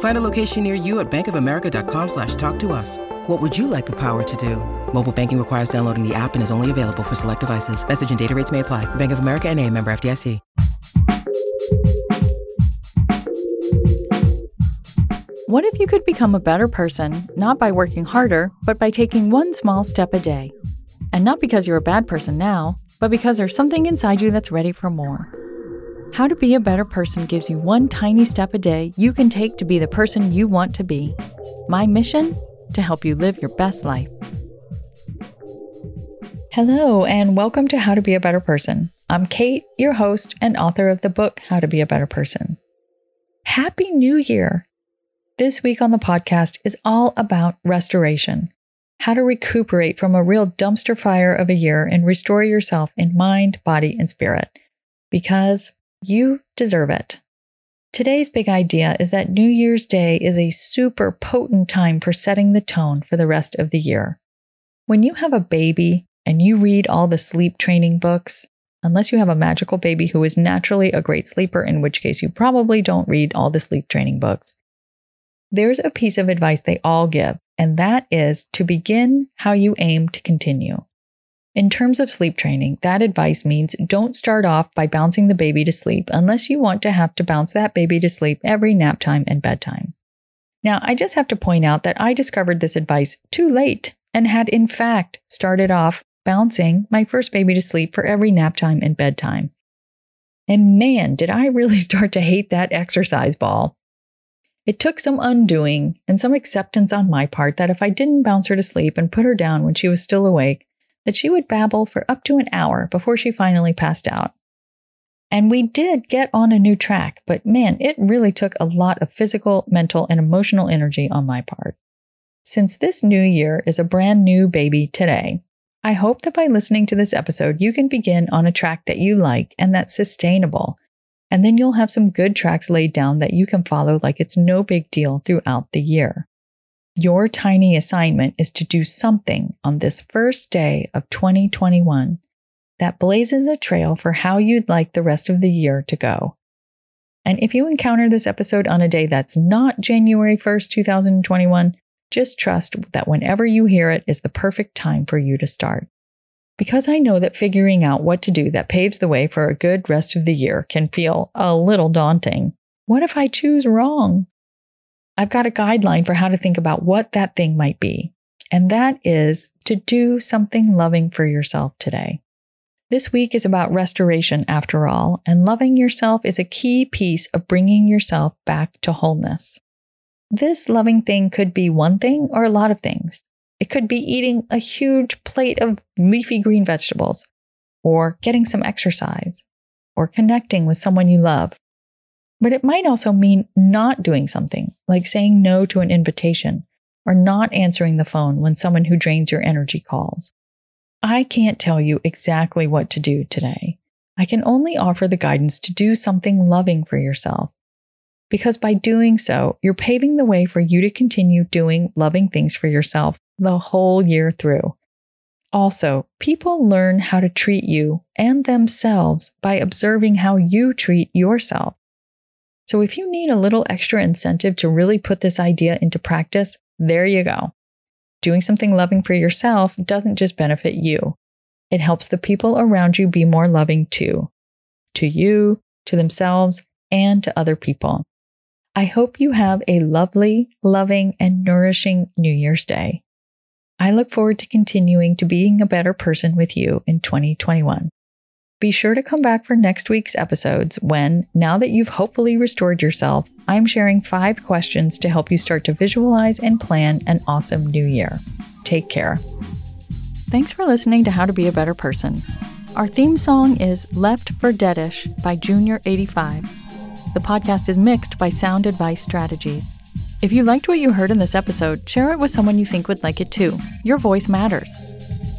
Find a location near you at bankofamerica.com slash talk to us. What would you like the power to do? Mobile banking requires downloading the app and is only available for select devices. Message and data rates may apply. Bank of America and a member FDIC. What if you could become a better person, not by working harder, but by taking one small step a day? And not because you're a bad person now, but because there's something inside you that's ready for more. How to Be a Better Person gives you one tiny step a day you can take to be the person you want to be. My mission? To help you live your best life. Hello, and welcome to How to Be a Better Person. I'm Kate, your host and author of the book How to Be a Better Person. Happy New Year! This week on the podcast is all about restoration how to recuperate from a real dumpster fire of a year and restore yourself in mind, body, and spirit. Because you deserve it. Today's big idea is that New Year's Day is a super potent time for setting the tone for the rest of the year. When you have a baby and you read all the sleep training books, unless you have a magical baby who is naturally a great sleeper, in which case you probably don't read all the sleep training books, there's a piece of advice they all give, and that is to begin how you aim to continue. In terms of sleep training, that advice means don't start off by bouncing the baby to sleep unless you want to have to bounce that baby to sleep every nap time and bedtime. Now, I just have to point out that I discovered this advice too late and had, in fact, started off bouncing my first baby to sleep for every nap time and bedtime. And man, did I really start to hate that exercise ball. It took some undoing and some acceptance on my part that if I didn't bounce her to sleep and put her down when she was still awake, that she would babble for up to an hour before she finally passed out. And we did get on a new track, but man, it really took a lot of physical, mental, and emotional energy on my part. Since this new year is a brand new baby today, I hope that by listening to this episode, you can begin on a track that you like and that's sustainable. And then you'll have some good tracks laid down that you can follow like it's no big deal throughout the year. Your tiny assignment is to do something on this first day of 2021 that blazes a trail for how you'd like the rest of the year to go. And if you encounter this episode on a day that's not January 1st, 2021, just trust that whenever you hear it is the perfect time for you to start. Because I know that figuring out what to do that paves the way for a good rest of the year can feel a little daunting. What if I choose wrong? I've got a guideline for how to think about what that thing might be. And that is to do something loving for yourself today. This week is about restoration after all, and loving yourself is a key piece of bringing yourself back to wholeness. This loving thing could be one thing or a lot of things. It could be eating a huge plate of leafy green vegetables, or getting some exercise, or connecting with someone you love, but it might also mean not doing something, like saying no to an invitation or not answering the phone when someone who drains your energy calls. I can't tell you exactly what to do today. I can only offer the guidance to do something loving for yourself. Because by doing so, you're paving the way for you to continue doing loving things for yourself the whole year through. Also, people learn how to treat you and themselves by observing how you treat yourself. So if you need a little extra incentive to really put this idea into practice, there you go. Doing something loving for yourself doesn't just benefit you, it helps the people around you be more loving too. To you, to themselves, and to other people. I hope you have a lovely, loving, and nourishing New Year's Day. I look forward to continuing to being a better person with you in 2021. Be sure to come back for next week's episodes when, now that you've hopefully restored yourself, I'm sharing five questions to help you start to visualize and plan an awesome new year. Take care. Thanks for listening to How to Be a Better Person. Our theme song is Left for Deadish by Junior85. The podcast is mixed by Sound Advice Strategies. If you liked what you heard in this episode, share it with someone you think would like it too. Your voice matters.